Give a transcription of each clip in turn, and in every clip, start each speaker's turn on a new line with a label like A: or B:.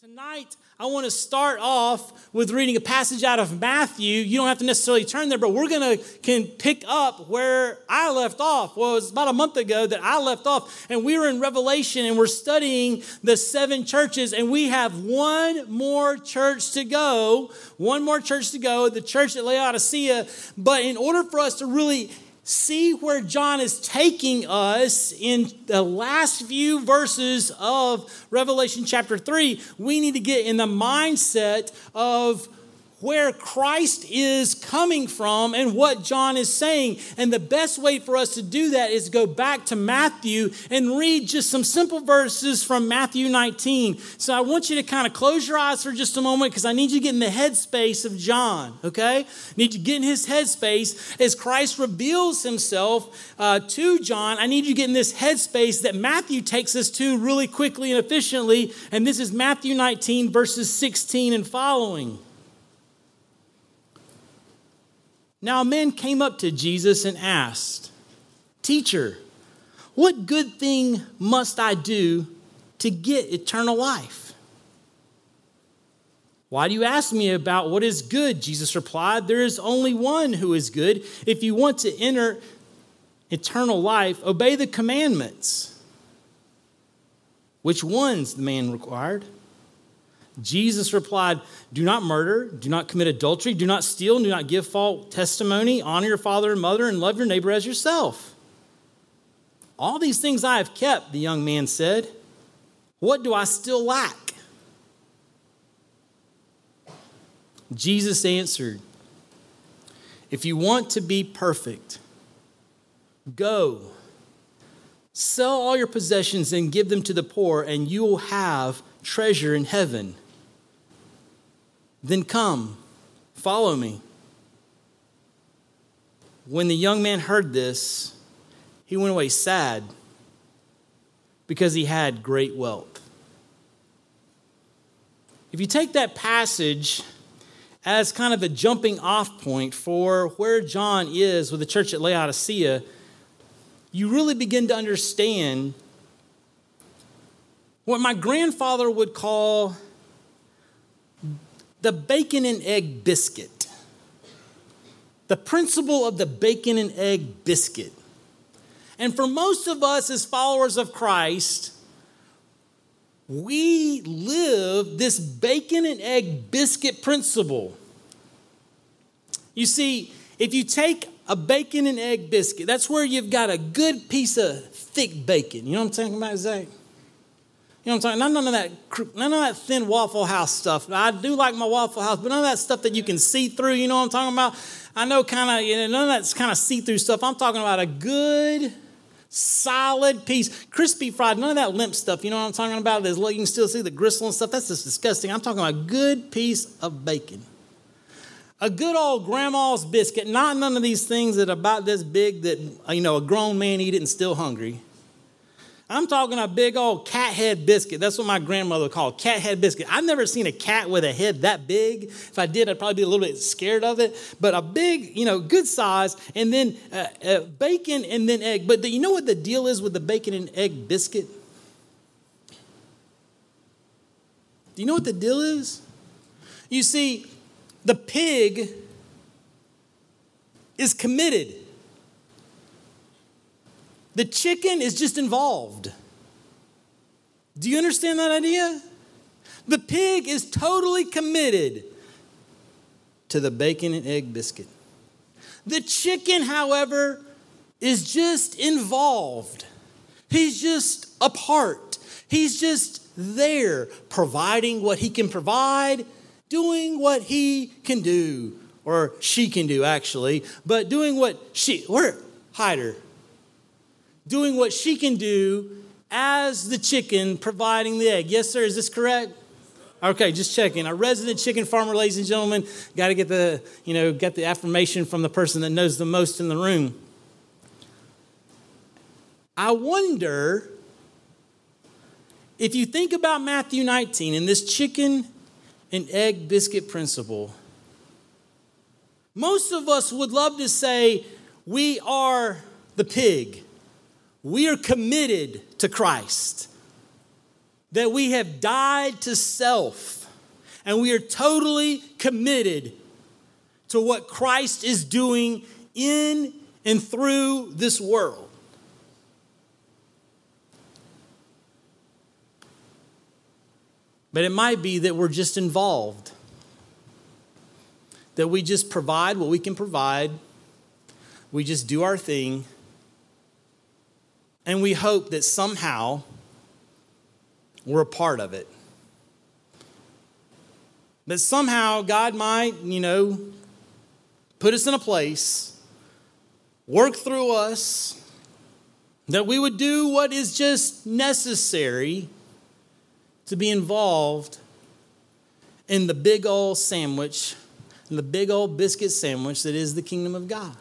A: Tonight, I want to start off with reading a passage out of Matthew. You don't have to necessarily turn there, but we're going to can pick up where I left off. Well, it was about a month ago that I left off, and we were in Revelation and we're studying the seven churches, and we have one more church to go. One more church to go, the church at Laodicea. But in order for us to really see where John is taking us in the last few verses of Revelation chapter 3, we need to get in the mindset of where Christ is coming from and what John is saying. And the best way for us to do that is go back to Matthew and read just some simple verses from Matthew 19. So I want you to kind of close your eyes for just a moment because I need you to get in the headspace of John, okay? I need you to get in his headspace as Christ reveals himself uh, to John. I need you to get in this headspace that Matthew takes us to really quickly and efficiently. And this is Matthew 19, verses 16 and following. Now, a man came up to Jesus and asked, Teacher, what good thing must I do to get eternal life? Why do you ask me about what is good? Jesus replied, There is only one who is good. If you want to enter eternal life, obey the commandments. Which ones? the man required. Jesus replied, Do not murder, do not commit adultery, do not steal, do not give false testimony, honor your father and mother, and love your neighbor as yourself. All these things I have kept, the young man said. What do I still lack? Jesus answered, If you want to be perfect, go, sell all your possessions and give them to the poor, and you will have treasure in heaven then come, follow me. When the young man heard this, he went away sad because he had great wealth. If you take that passage as kind of a jumping off point for where John is with the church at Laodicea, you really begin to understand what my grandfather would call the bacon and egg biscuit. The principle of the bacon and egg biscuit. And for most of us as followers of Christ, we live this bacon and egg biscuit principle. You see, if you take a bacon and egg biscuit, that's where you've got a good piece of thick bacon. You know what I'm talking about, Zach? You know what I'm talking? None of that, none of that thin Waffle House stuff. I do like my Waffle House, but none of that stuff that you can see through. You know what I'm talking about? I know kind of, you know, none of that's kind of see through stuff. I'm talking about a good, solid piece, crispy fried. None of that limp stuff. You know what I'm talking about? There's, you can still see the gristle and stuff. That's just disgusting. I'm talking about a good piece of bacon. A good old grandma's biscuit, not none of these things that are about this big that, you know, a grown man eat it and still hungry. I'm talking a big old cat head biscuit. That's what my grandmother called cat head biscuit. I've never seen a cat with a head that big. If I did, I'd probably be a little bit scared of it. But a big, you know, good size, and then uh, uh, bacon and then egg. But the, you know what the deal is with the bacon and egg biscuit? Do you know what the deal is? You see, the pig is committed. The chicken is just involved. Do you understand that idea? The pig is totally committed to the bacon and egg biscuit. The chicken, however, is just involved. He's just a part. He's just there, providing what he can provide, doing what he can do, or she can do, actually, but doing what she, where, hide her doing what she can do as the chicken providing the egg. Yes, sir, is this correct? Okay, just checking. A resident chicken farmer, ladies and gentlemen, got to get the, you know, get the affirmation from the person that knows the most in the room. I wonder if you think about Matthew 19 and this chicken and egg biscuit principle, most of us would love to say, We are the pig. We are committed to Christ. that we have died to self and we are totally committed to what Christ is doing in and through this world. But it might be that we're just involved, that we just provide what we can provide, we just do our thing, and we hope that somehow we're a part of it. That somehow God might, you know, put us in a place, work through us, that we would do what is just necessary to be involved in the big old sandwich, the big old biscuit sandwich that is the kingdom of God.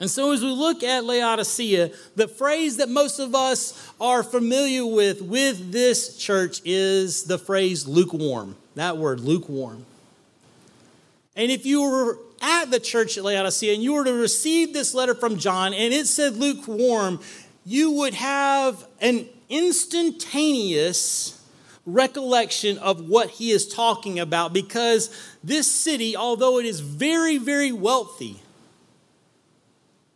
A: And so, as we look at Laodicea, the phrase that most of us are familiar with with this church is the phrase lukewarm. That word, lukewarm. And if you were at the church at Laodicea and you were to receive this letter from John and it said lukewarm, you would have an instantaneous recollection of what he is talking about because this city, although it is very, very wealthy,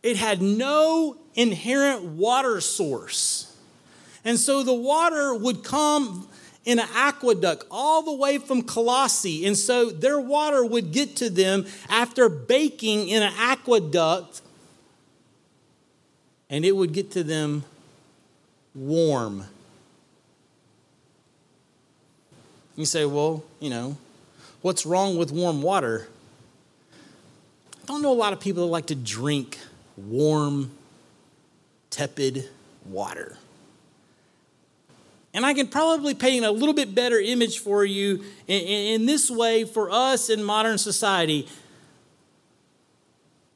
A: it had no inherent water source. And so the water would come in an aqueduct all the way from Colossae. And so their water would get to them after baking in an aqueduct, and it would get to them warm. You say, well, you know, what's wrong with warm water? I don't know a lot of people that like to drink warm, tepid water. And I can probably paint a little bit better image for you in, in, this way for us in modern society.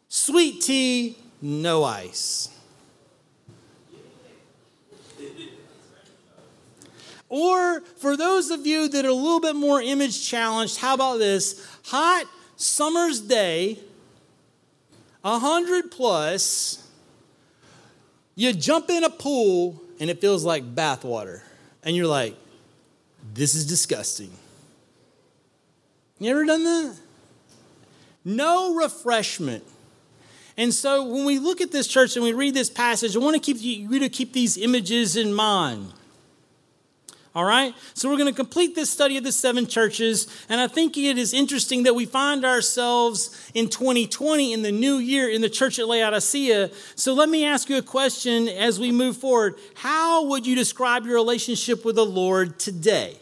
A: Sweet tea, no ice. Or for those of you that are a little bit more image challenged, how about this? Hot summer's day, 100 plus, you jump in a pool and it feels like bathwater. And you're like, this is disgusting. You ever done that? No refreshment. And so when we look at this church and we read this passage, I want to keep you to keep these images in mind. All right? So we're going to complete this study of the seven churches. And I think it is interesting that we find ourselves in 2020 in the new year in the church at Laodicea. So let me ask you a question as we move forward. How would you describe your relationship with the Lord today?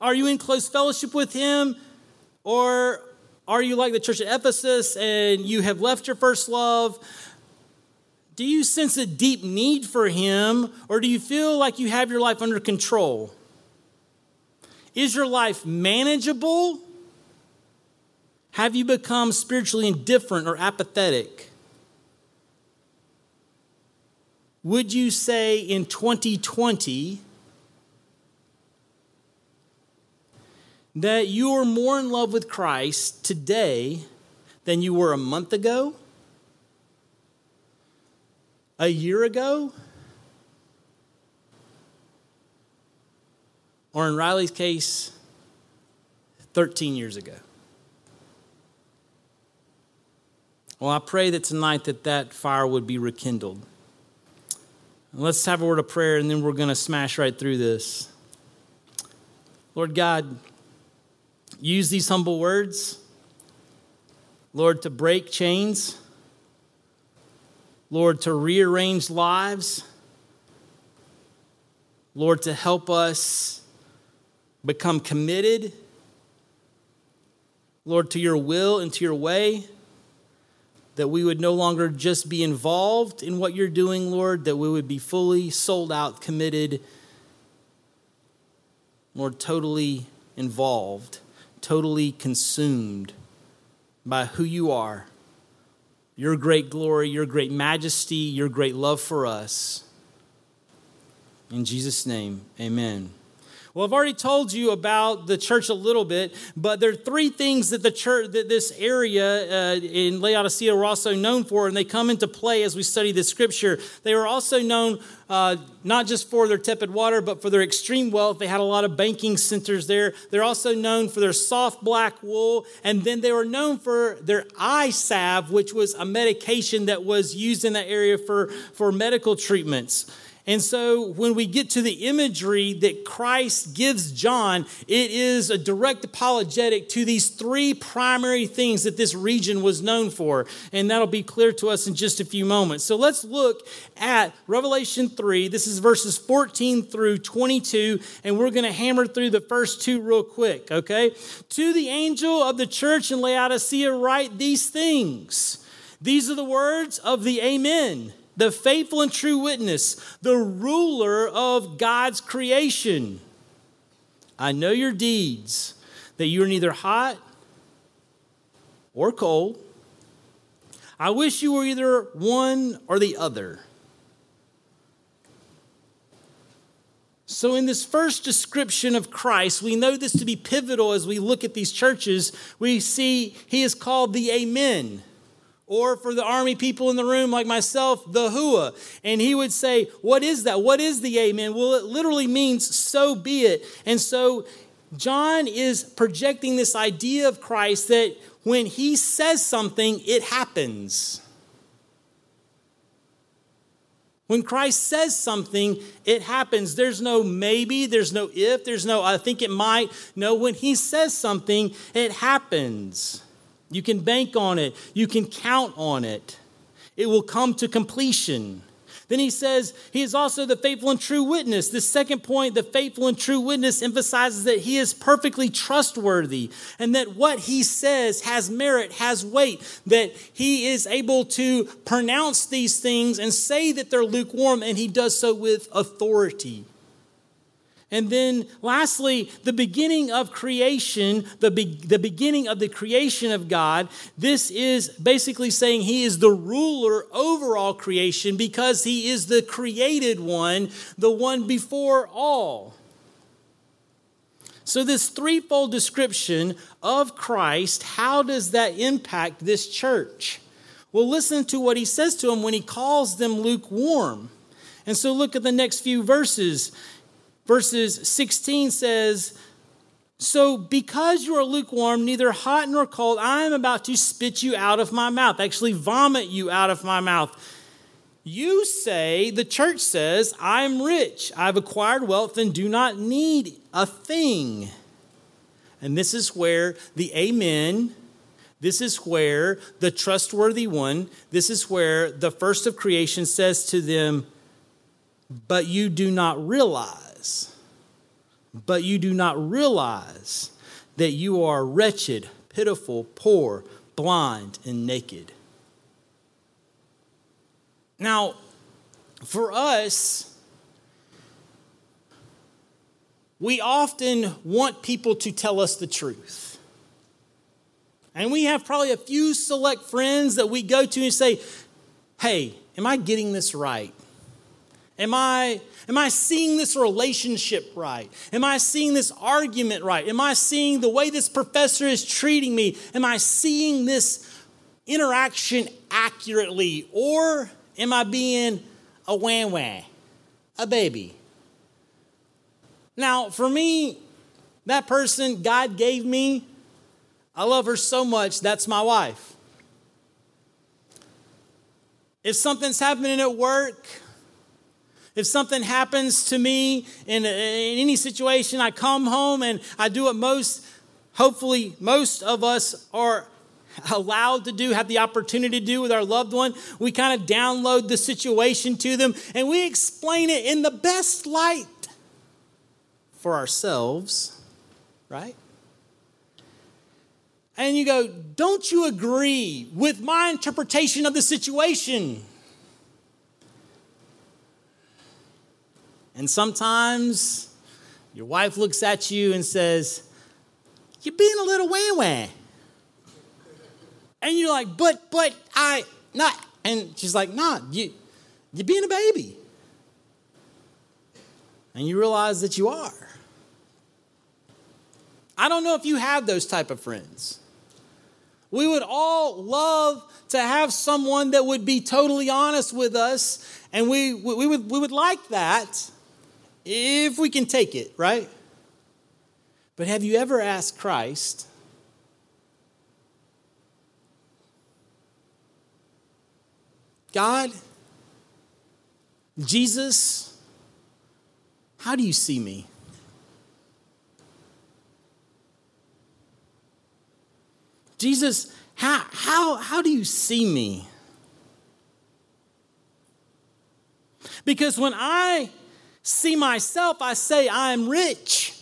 A: Are you in close fellowship with Him? Or are you like the church at Ephesus and you have left your first love? Do you sense a deep need for Him, or do you feel like you have your life under control? Is your life manageable? Have you become spiritually indifferent or apathetic? Would you say in 2020 that you are more in love with Christ today than you were a month ago? A year ago? Or in Riley's case, 13 years ago? Well, I pray that tonight that that fire would be rekindled. Let's have a word of prayer and then we're going to smash right through this. Lord God, use these humble words, Lord, to break chains Lord, to rearrange lives. Lord, to help us become committed, Lord, to your will and to your way, that we would no longer just be involved in what you're doing, Lord, that we would be fully sold out, committed, Lord, totally involved, totally consumed by who you are your great glory, your great majesty, your great love for us. In Jesus' name, amen. Well, I've already told you about the church a little bit, but there are three things that the church, that this area uh, in Laodicea were also known for, and they come into play as we study the scripture. They were also known uh, not just for their tepid water, but for their extreme wealth. They had a lot of banking centers there. They're also known for their soft black wool, and then they were known for their eye salve, which was a medication that was used in that area for, for medical treatments. And so when we get to the imagery that Christ gives John, it is a direct apologetic to these three primary things that this region was known for. And that'll be clear to us in just a few moments. So let's look at Revelation 3. This is verses 14 through 22, and we're going to hammer through the first two real quick, okay? To the angel of the church in Laodicea, write these things. These are the words of the Amen the faithful and true witness, the ruler of God's creation. I know your deeds, that you are neither hot or cold. I wish you were either one or the other. So, in this first description of Christ, we know this to be pivotal as we look at these churches. We see he is called the Amen or for the army people in the room like myself, the hooah. And he would say, What is that? What is the amen? Well, it literally means so be it. And so John is projecting this idea of Christ that when he says something, it happens. When Christ says something, it happens. There's no maybe, there's no if, there's no I think it might. No, when he says something, it happens. You can bank on it, you can count on it. It will come to completion. Then he says he is also the faithful and true witness. The second point, the faithful and true witness, emphasizes that he is perfectly trustworthy and that what he says has merit, has weight, that he is able to pronounce these things and say that they're lukewarm, and he does so with authority. And then, lastly, the beginning of creation, the, be- the beginning of the creation of God. This is basically saying He is the ruler over all creation because He is the created one, the one before all. So, this threefold description of Christ, how does that impact this church? Well, listen to what He says to them when He calls them lukewarm. And so, look at the next few verses. Verses 16 says, So because you are lukewarm, neither hot nor cold, I am about to spit you out of my mouth, actually vomit you out of my mouth. You say, the church says, I'm rich, I've acquired wealth, and do not need a thing. And this is where the amen, this is where the trustworthy one, this is where the first of creation says to them, But you do not realize but you do not realize that you are wretched, pitiful, poor, blind, and naked. Now, for us, we often want people to tell us the truth. And we have probably a few select friends that we go to and say, Hey, am I getting this right? Am I, am I seeing this relationship right? Am I seeing this argument right? Am I seeing the way this professor is treating me? Am I seeing this interaction accurately? Or am I being a wham wham, a baby? Now, for me, that person God gave me, I love her so much, that's my wife. If something's happening at work, if something happens to me in, in any situation, I come home and I do what most, hopefully, most of us are allowed to do, have the opportunity to do with our loved one. We kind of download the situation to them and we explain it in the best light for ourselves, right? And you go, Don't you agree with my interpretation of the situation? And sometimes your wife looks at you and says, You're being a little wah wah. And you're like, But, but, I, not. And she's like, Nah, you, you're being a baby. And you realize that you are. I don't know if you have those type of friends. We would all love to have someone that would be totally honest with us, and we, we, would, we would like that if we can take it, right? But have you ever asked Christ, God, Jesus, how do you see me? Jesus, how, how, how do you see me? Because when I see myself, I say, I'm rich.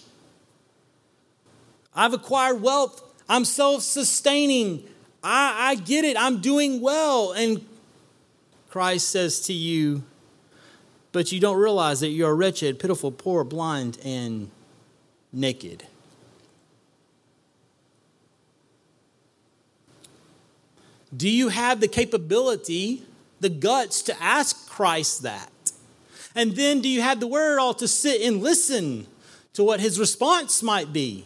A: I've acquired wealth. I'm self sustaining. I, I get it. I'm doing well. And Christ says to you, but you don't realize that you're wretched, pitiful, poor, blind, and naked. Do you have the capability, the guts to ask Christ that? And then do you have the wherewithal to sit and listen to what his response might be?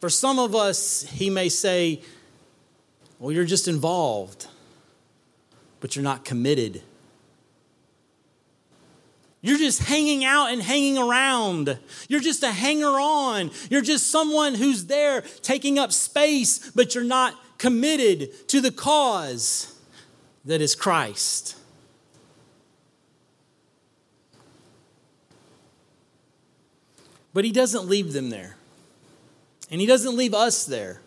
A: For some of us, he may say, Well, you're just involved, but you're not committed. You're just hanging out and hanging around. You're just a hanger on. You're just someone who's there taking up space, but you're not committed to the cause that is Christ. But he doesn't leave them there. And he doesn't leave us there.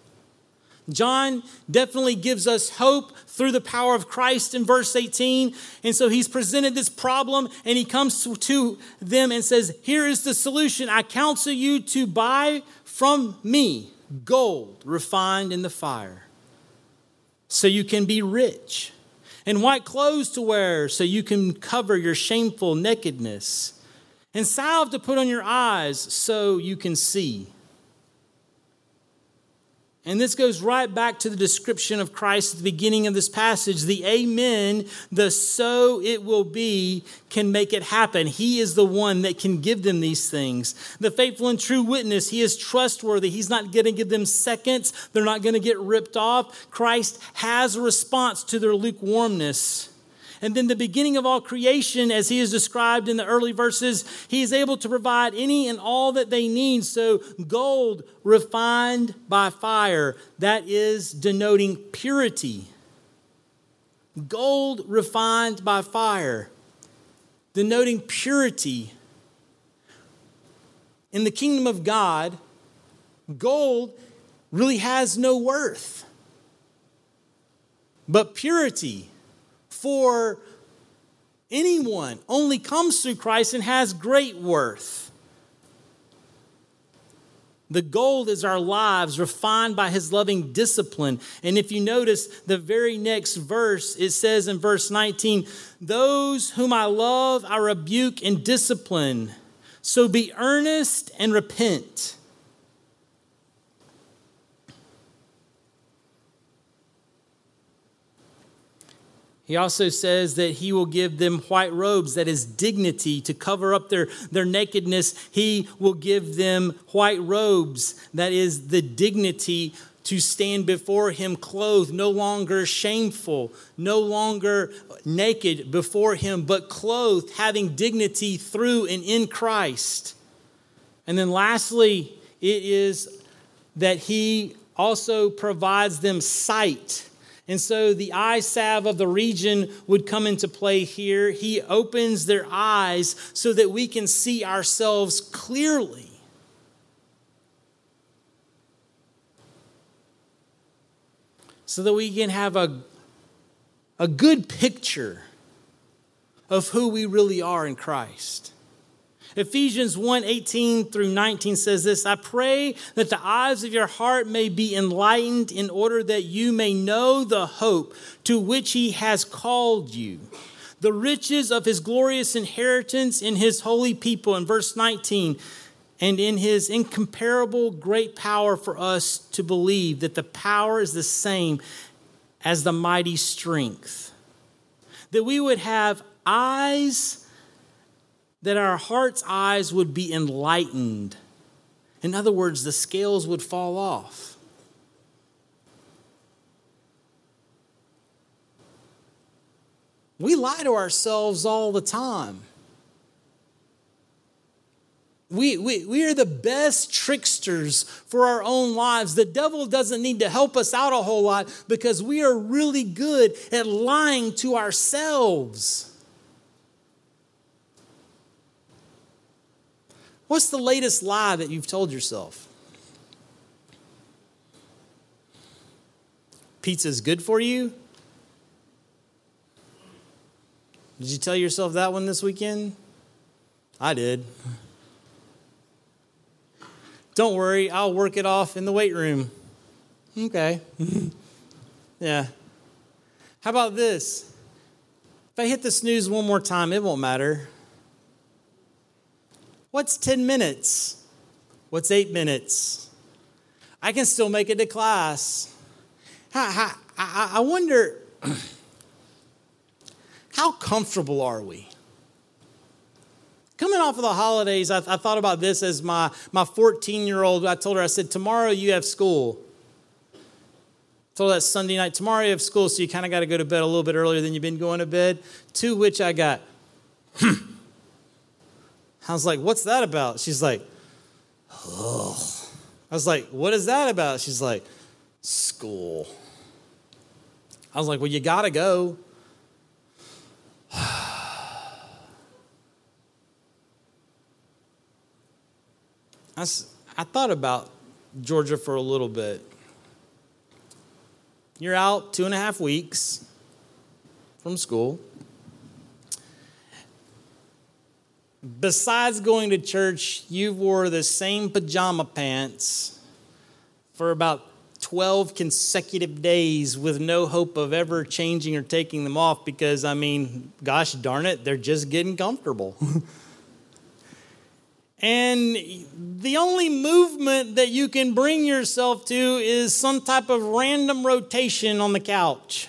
A: John definitely gives us hope through the power of Christ in verse 18. And so he's presented this problem and he comes to them and says, Here is the solution. I counsel you to buy from me gold refined in the fire so you can be rich, and white clothes to wear so you can cover your shameful nakedness, and salve to put on your eyes so you can see. And this goes right back to the description of Christ at the beginning of this passage. The Amen, the so it will be, can make it happen. He is the one that can give them these things. The faithful and true witness, He is trustworthy. He's not going to give them seconds, they're not going to get ripped off. Christ has a response to their lukewarmness. And then the beginning of all creation, as he is described in the early verses, he is able to provide any and all that they need. So, gold refined by fire, that is denoting purity. Gold refined by fire, denoting purity. In the kingdom of God, gold really has no worth. But purity, for anyone only comes through Christ and has great worth. The gold is our lives refined by his loving discipline. And if you notice the very next verse, it says in verse 19, Those whom I love, I rebuke and discipline. So be earnest and repent. He also says that he will give them white robes, that is dignity, to cover up their, their nakedness. He will give them white robes, that is the dignity to stand before him clothed, no longer shameful, no longer naked before him, but clothed, having dignity through and in Christ. And then lastly, it is that he also provides them sight and so the eye salve of the region would come into play here. He opens their eyes so that we can see ourselves clearly. So that we can have a, a good picture of who we really are in Christ. Ephesians 1 18 through 19 says this I pray that the eyes of your heart may be enlightened in order that you may know the hope to which he has called you, the riches of his glorious inheritance in his holy people. In verse 19, and in his incomparable great power for us to believe that the power is the same as the mighty strength that we would have eyes, that our heart's eyes would be enlightened. In other words, the scales would fall off. We lie to ourselves all the time. We, we, we are the best tricksters for our own lives. The devil doesn't need to help us out a whole lot because we are really good at lying to ourselves. What's the latest lie that you've told yourself? Pizza's good for you? Did you tell yourself that one this weekend? I did. Don't worry, I'll work it off in the weight room. Okay. yeah. How about this? If I hit the snooze one more time, it won't matter. What's 10 minutes? What's eight minutes? I can still make it to class. I wonder how comfortable are we? Coming off of the holidays, I, I thought about this as my, my 14 year old. I told her, I said, Tomorrow you have school. I told her that Sunday night, tomorrow you have school, so you kind of got to go to bed a little bit earlier than you've been going to bed. To which I got. I was like, What's that about? She's like, Oh. I was like, What is that about? She's like, School. I was like, Well, you got to go. I, I thought about Georgia for a little bit. You're out two and a half weeks from school. Besides going to church, you wore the same pajama pants for about 12 consecutive days with no hope of ever changing or taking them off because, I mean, gosh darn it, they're just getting comfortable. And the only movement that you can bring yourself to is some type of random rotation on the couch.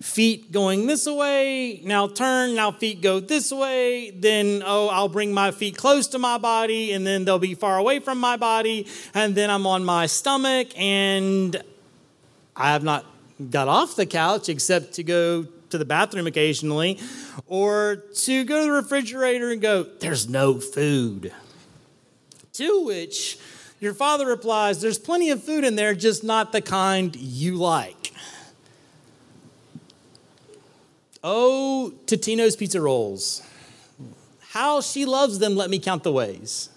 A: Feet going this way, now turn, now feet go this way, then, oh, I'll bring my feet close to my body, and then they'll be far away from my body, and then I'm on my stomach, and I have not got off the couch except to go to the bathroom occasionally, or to go to the refrigerator and go, There's no food. To which your father replies, There's plenty of food in there, just not the kind you like. Oh, Totino's pizza rolls. How she loves them, let me count the ways.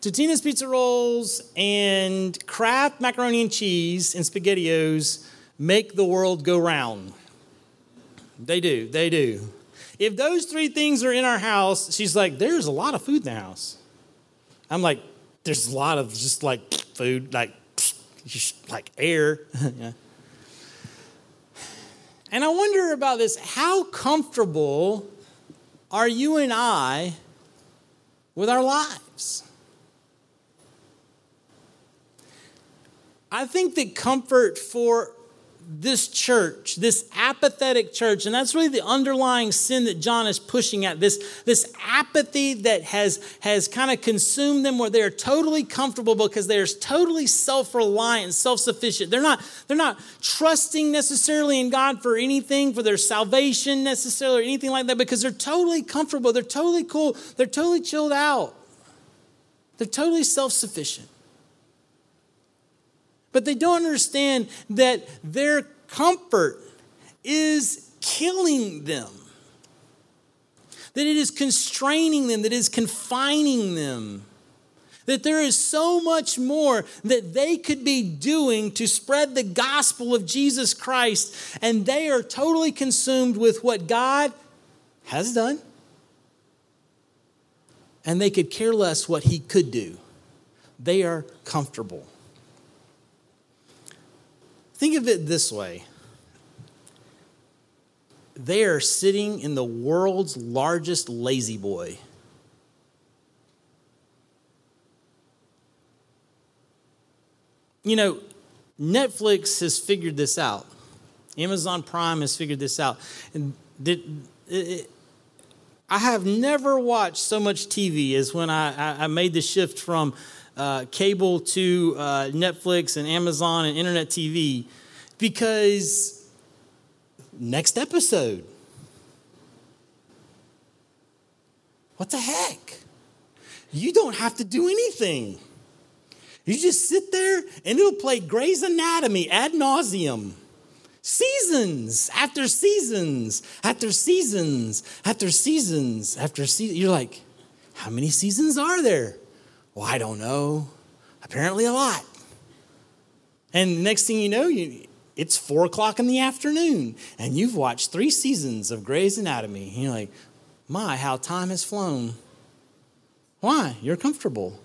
A: Totino's pizza rolls and Kraft macaroni and cheese and SpaghettiOs make the world go round. They do, they do. If those three things are in our house, she's like, there's a lot of food in the house. I'm like, there's a lot of just like food, like, just like air. yeah. And I wonder about this how comfortable are you and I with our lives? I think that comfort for this church, this apathetic church, and that's really the underlying sin that John is pushing at this, this apathy that has, has kind of consumed them where they're totally comfortable because they're totally self-reliant, self-sufficient. They're not, they're not trusting necessarily in God for anything, for their salvation necessarily, or anything like that, because they're totally comfortable, they're totally cool, they're totally chilled out. They're totally self-sufficient. But they don't understand that their comfort is killing them, that it is constraining them, that it is confining them. That there is so much more that they could be doing to spread the gospel of Jesus Christ, and they are totally consumed with what God has done. And they could care less what He could do. They are comfortable. Think of it this way they are sitting in the world's largest La-Z-Boy. You know, Netflix has figured this out. Amazon Prime has figured this out. And it, it, I have never watched so much TV as when I, I made the shift from uh, cable to uh, Netflix and Amazon and internet TV because next episode. What the heck? You don't have to do anything. You just sit there and it'll play Grey's Anatomy ad nauseum. Seasons after seasons after seasons after seasons after seasons. You're like, how many seasons are there? Well, I don't know. Apparently, a lot. And next thing you know, you, it's four o'clock in the afternoon, and you've watched three seasons of Grey's Anatomy. And you're like, my, how time has flown. Why? You're comfortable.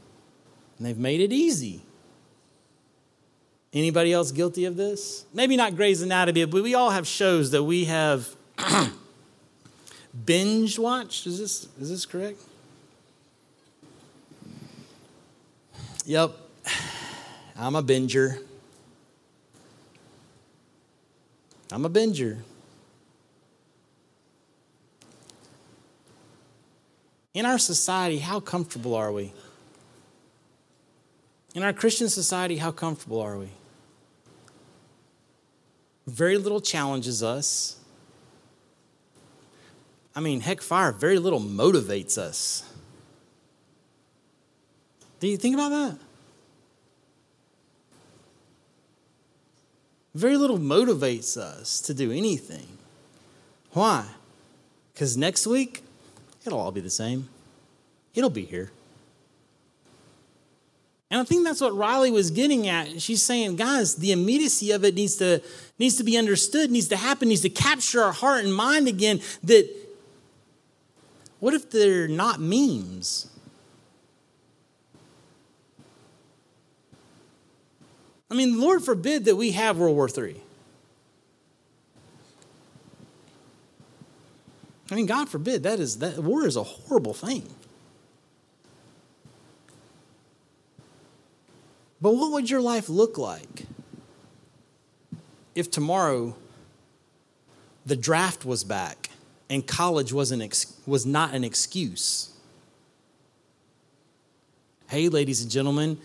A: And they've made it easy. Anybody else guilty of this? Maybe not Grey's Anatomy, but we all have shows that we have binge watched. Is this, is this correct? Yep, I'm a binger. I'm a binger. In our society, how comfortable are we? In our Christian society, how comfortable are we? Very little challenges us. I mean, heck, fire, very little motivates us. Do you think about that? Very little motivates us to do anything. Why? Because next week, it'll all be the same. It'll be here. And I think that's what Riley was getting at. She's saying, guys, the immediacy of it needs to, needs to be understood, needs to happen, needs to capture our heart and mind again. That what if they're not memes? I mean, Lord forbid that we have World War III. I mean, God forbid that is that war is a horrible thing. But what would your life look like if tomorrow the draft was back and college wasn't ex- was not an excuse? Hey, ladies and gentlemen,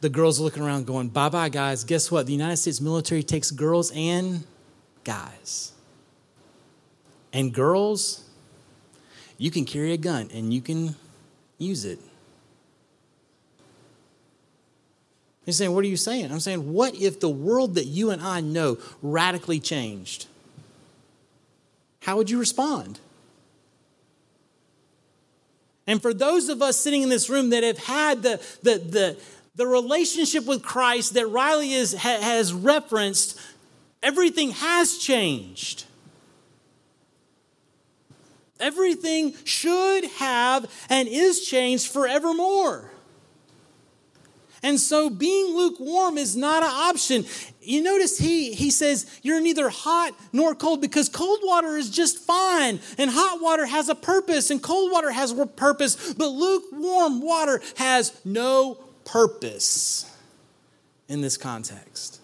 A: the girls are looking around going, bye bye, guys. Guess what? The United States military takes girls and guys. And girls, you can carry a gun and you can use it. He's saying, What are you saying? I'm saying, What if the world that you and I know radically changed? How would you respond? And for those of us sitting in this room that have had the, the, the, the relationship with Christ that Riley is, ha, has referenced, everything has changed. Everything should have and is changed forevermore. And so being lukewarm is not an option. You notice he, he says you're neither hot nor cold because cold water is just fine and hot water has a purpose and cold water has a purpose, but lukewarm water has no purpose in this context.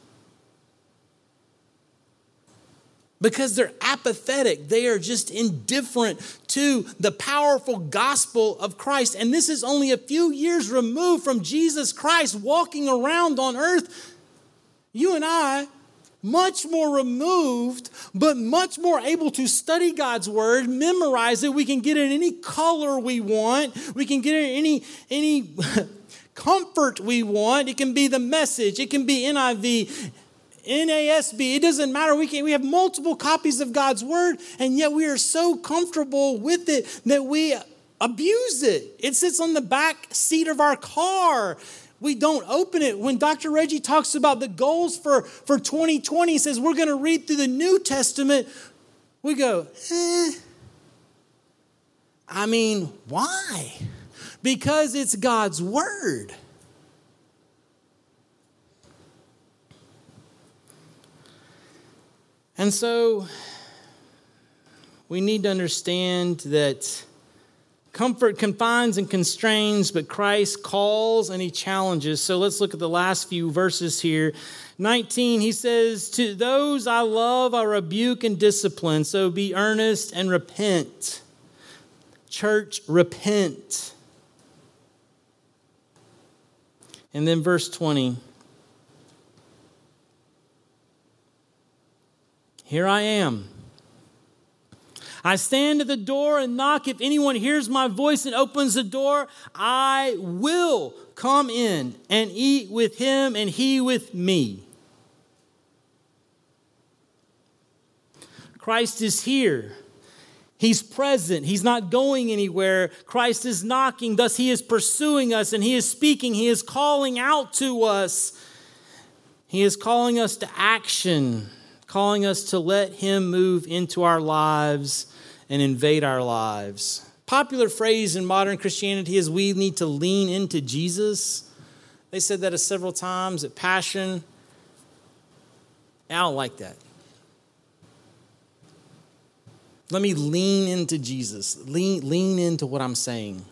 A: Because they're apathetic. They are just indifferent to the powerful gospel of Christ. And this is only a few years removed from Jesus Christ walking around on earth. You and I, much more removed, but much more able to study God's word, memorize it. We can get it any color we want. We can get it any, any comfort we want. It can be the message, it can be NIV, NASB, it doesn't matter. We, can, we have multiple copies of God's word, and yet we are so comfortable with it that we abuse it. It sits on the back seat of our car. We don't open it. When Dr. Reggie talks about the goals for, for 2020, he says we're going to read through the New Testament. We go, eh. I mean, why? Because it's God's word. And so we need to understand that Comfort confines and constrains, but Christ calls and he challenges. So let's look at the last few verses here. 19, he says, To those I love, I rebuke and discipline. So be earnest and repent. Church, repent. And then verse 20. Here I am. I stand at the door and knock. If anyone hears my voice and opens the door, I will come in and eat with him and he with me. Christ is here. He's present. He's not going anywhere. Christ is knocking. Thus, He is pursuing us and He is speaking. He is calling out to us. He is calling us to action, calling us to let Him move into our lives and invade our lives. Popular phrase in modern Christianity is we need to lean into Jesus. They said that several times at Passion. I don't like that. Let me lean into Jesus, lean, lean into what I'm saying.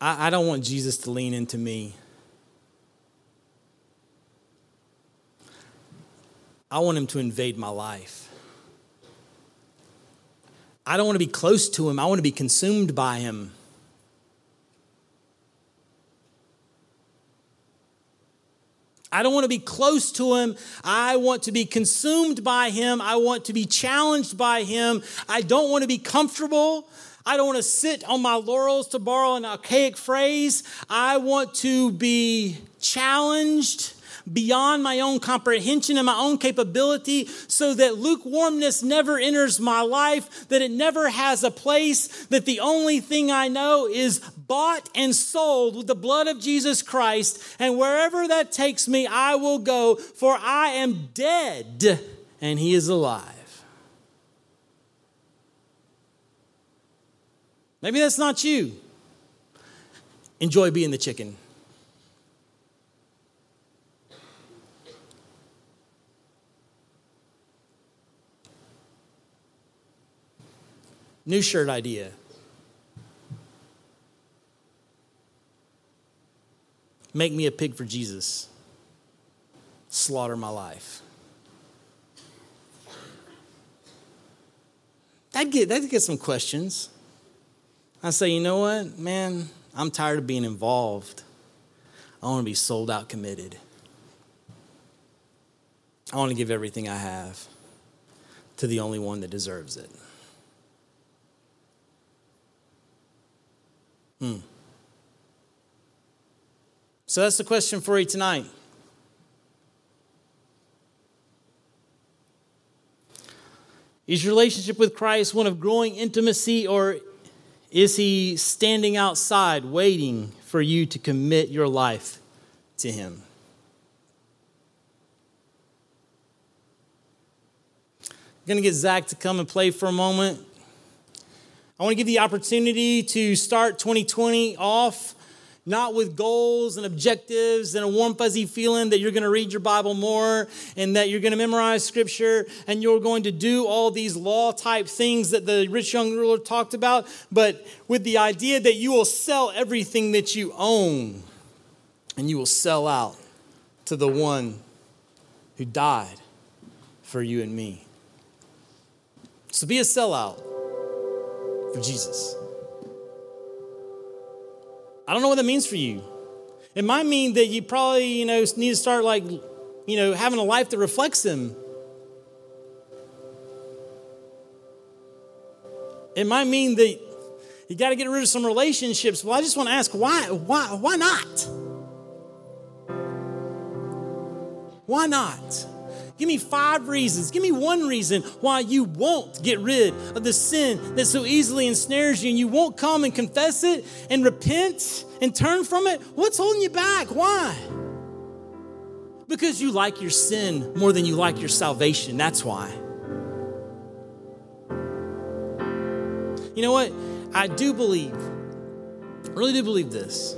A: I, I don't want Jesus to lean into me. I want him to invade my life. I don't want to be close to him, I want to be consumed by him. I don't want to be close to him. I want to be consumed by him. I want to be challenged by him. I don't want to be comfortable. I don't want to sit on my laurels, to borrow an archaic phrase. I want to be challenged beyond my own comprehension and my own capability so that lukewarmness never enters my life, that it never has a place, that the only thing I know is bought and sold with the blood of Jesus Christ, and wherever that takes me, I will go, for I am dead and he is alive. Maybe that's not you. Enjoy being the chicken. New shirt idea. Make me a pig for Jesus. Slaughter my life. That'd get, that'd get some questions. I say, you know what, man, I'm tired of being involved. I want to be sold out committed. I want to give everything I have to the only one that deserves it. Hmm. So that's the question for you tonight. Is your relationship with Christ one of growing intimacy, or is he standing outside waiting for you to commit your life to him? I'm going to get Zach to come and play for a moment. I want to give you the opportunity to start 2020 off not with goals and objectives and a warm, fuzzy feeling that you're going to read your Bible more and that you're going to memorize scripture and you're going to do all these law type things that the rich young ruler talked about, but with the idea that you will sell everything that you own and you will sell out to the one who died for you and me. So be a sellout for Jesus. I don't know what that means for you. It might mean that you probably, you know, need to start like, you know, having a life that reflects him. It might mean that you got to get rid of some relationships. Well, I just want to ask why why why not? Why not? Give me five reasons. Give me one reason why you won't get rid of the sin that so easily ensnares you and you won't come and confess it and repent and turn from it. What's holding you back? Why? Because you like your sin more than you like your salvation. That's why. You know what? I do believe, really do believe this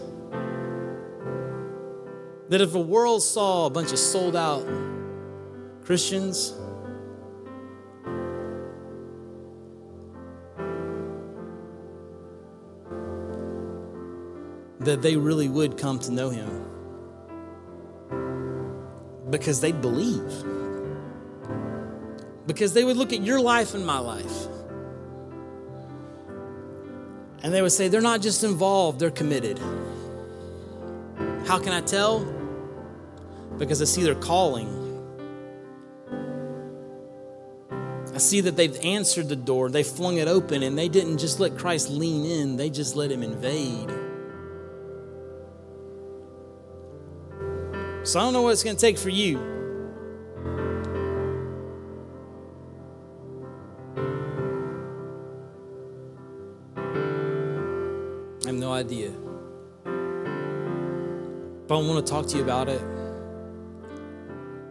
A: that if the world saw a bunch of sold out Christians, that they really would come to know him because they'd believe. Because they would look at your life and my life. And they would say, they're not just involved, they're committed. How can I tell? Because I see their calling see that they've answered the door, they flung it open, and they didn't just let Christ lean in, they just let him invade. So I don't know what it's going to take for you. I have no idea. But I want to talk to you about it.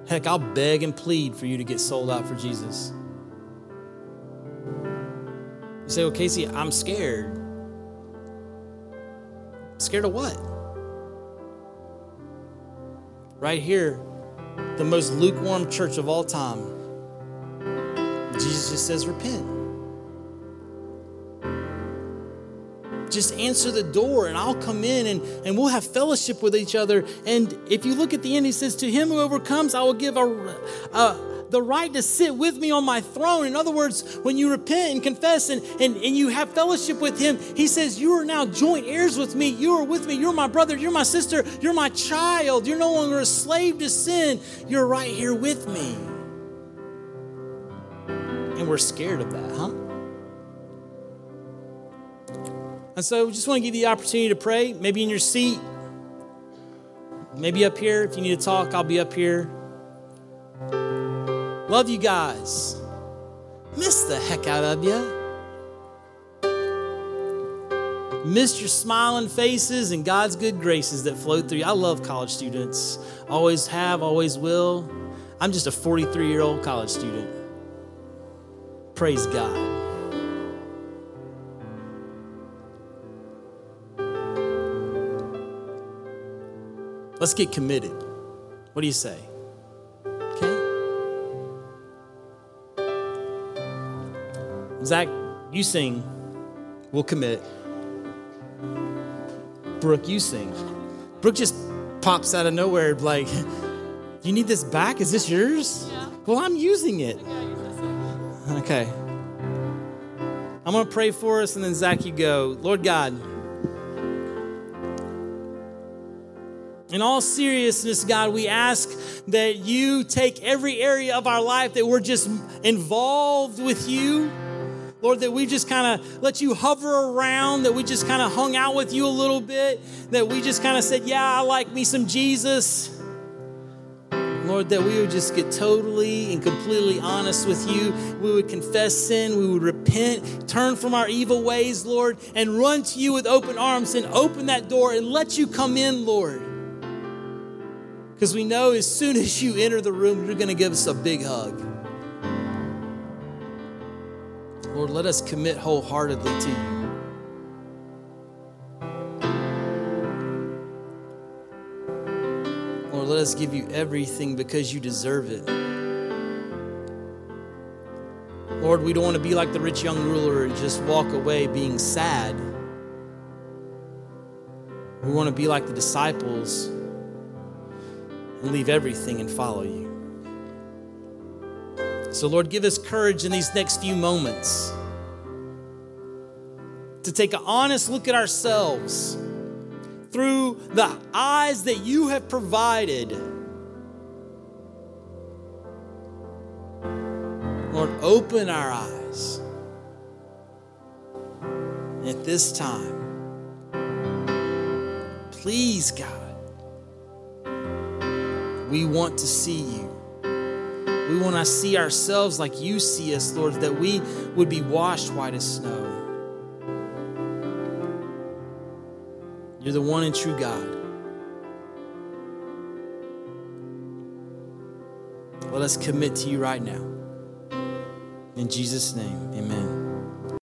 A: Heck, I'll beg and plead for you to get sold out for Jesus. You say, well, Casey, I'm scared. Scared of what? Right here, the most lukewarm church of all time. Jesus just says, repent. Just answer the door and I'll come in and, and we'll have fellowship with each other. And if you look at the end, he says, To him who overcomes, I will give a, a the right to sit with me on my throne. In other words, when you repent and confess and, and, and you have fellowship with Him, He says, You are now joint heirs with me. You are with me. You're my brother. You're my sister. You're my child. You're no longer a slave to sin. You're right here with me. And we're scared of that, huh? And so we just want to give you the opportunity to pray, maybe in your seat, maybe up here. If you need to talk, I'll be up here. Love you guys. Miss the heck out of you. Miss your smiling faces and God's good graces that flow through you. I love college students. Always have, always will. I'm just a 43 year old college student. Praise God. Let's get committed. What do you say? Zach, you sing. We'll commit. Brooke, you sing. Brooke just pops out of nowhere like, you need this back? Is this yours? Yeah. Well, I'm using it. Okay. I'm going to pray for us, and then Zach, you go. Lord God, in all seriousness, God, we ask that you take every area of our life that we're just involved with you Lord, that we just kind of let you hover around, that we just kind of hung out with you a little bit, that we just kind of said, Yeah, I like me some Jesus. Lord, that we would just get totally and completely honest with you. We would confess sin. We would repent, turn from our evil ways, Lord, and run to you with open arms and open that door and let you come in, Lord. Because we know as soon as you enter the room, you're going to give us a big hug. Lord, let us commit wholeheartedly to you. Lord, let us give you everything because you deserve it. Lord, we don't want to be like the rich young ruler and just walk away being sad. We want to be like the disciples and leave everything and follow you. So, Lord, give us courage in these next few moments to take an honest look at ourselves through the eyes that you have provided. Lord, open our eyes at this time. Please, God, we want to see you. We want to see ourselves like you see us, Lord, that we would be washed white as snow. You're the one and true God. Let us commit to you right now. In Jesus' name, amen.